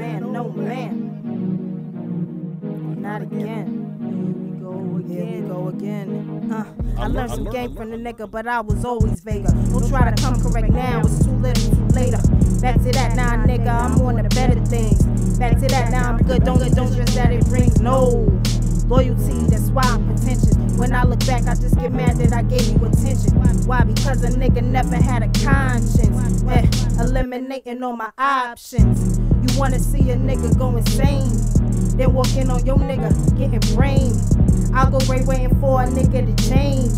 no man, no man. Not again. Here we go again. Uh, I learned some game from the nigga, but I was always vaguer. Don't try to come correct now, it's too little, too later. Back to that now, nigga, I'm on the better things. Back to that now, I'm good. Don't get don't stress that it brings no loyalty. That's why I'm pretentious. When I look back, I just get mad that I gave you attention. Why? Because a nigga never had a conscience. Eh, eliminating all my options. You wanna see a nigga go insane? Then walk in on your nigga getting brain. I'll go right waiting for a nigga to change.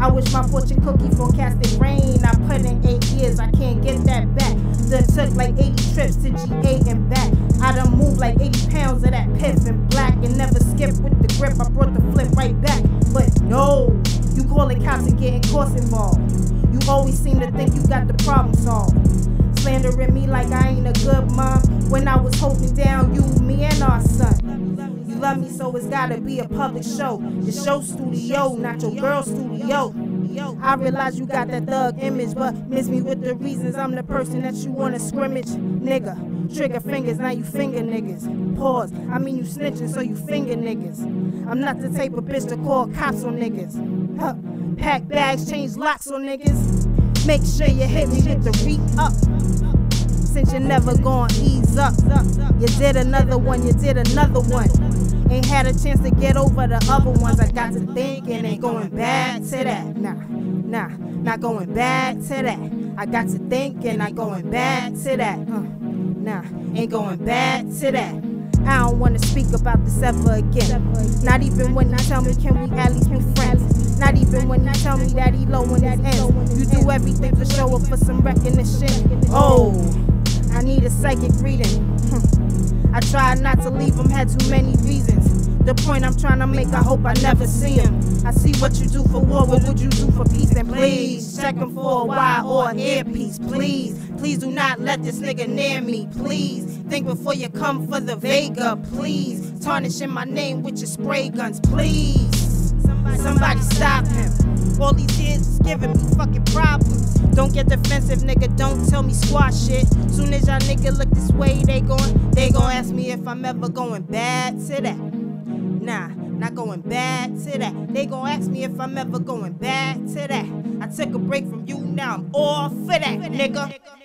I wish my fortune cookie forecasted rain. I put in eight years, I can't get that back. Done took like 80 trips to GA and back. I done moved like 80 pounds of that piff in black and never skipped with the grip. I brought the flip right back. But no, you calling cops and getting courts involved. You always seem to think you got the problem solved. Slandering me like I ain't a good mom when I was holding down you, me, and our son. You love me, so it's gotta be a public show. The show studio, not your girl studio. I realize you got that thug image, but miss me with the reasons I'm the person that you wanna scrimmage. Nigga, trigger fingers, now you finger niggas. Pause, I mean you snitching, so you finger niggas. I'm not the type of bitch to call cops on niggas. Huh. Pack bags, change locks on niggas. Make sure you hit me with the re up. Since you're never gonna ease up. You did another one, you did another one. Ain't had a chance to get over the other ones. I got to thinking, ain't going back to that. Nah, nah, not going back to that. I got to thinking, not going back to that. Uh, nah, ain't going back to that. I don't wanna speak about this ever again. Not even when you tell me, can we at least be friends? Tell me that he low when it ends. You do everything for show up for some recognition. Oh, I need a psychic reading. Hmm. I tried not to leave him, had too many reasons. The point I'm trying to make, I hope I never see him. I see what you do for war, what would you do for peace? And please check him for a wire or an earpiece, please. Please do not let this nigga near me, please. Think before you come for the Vega, please. Tarnishing my name with your spray guns, please. Somebody stop him. All these years is giving me fucking problems. Don't get defensive, nigga. Don't tell me squash shit. Soon as y'all nigga look this way, they gon' they gon' ask me if I'm ever going back to that. Nah, not going back to that. They gon' ask me if I'm ever going back to that. I took a break from you, now I'm all for that, nigga.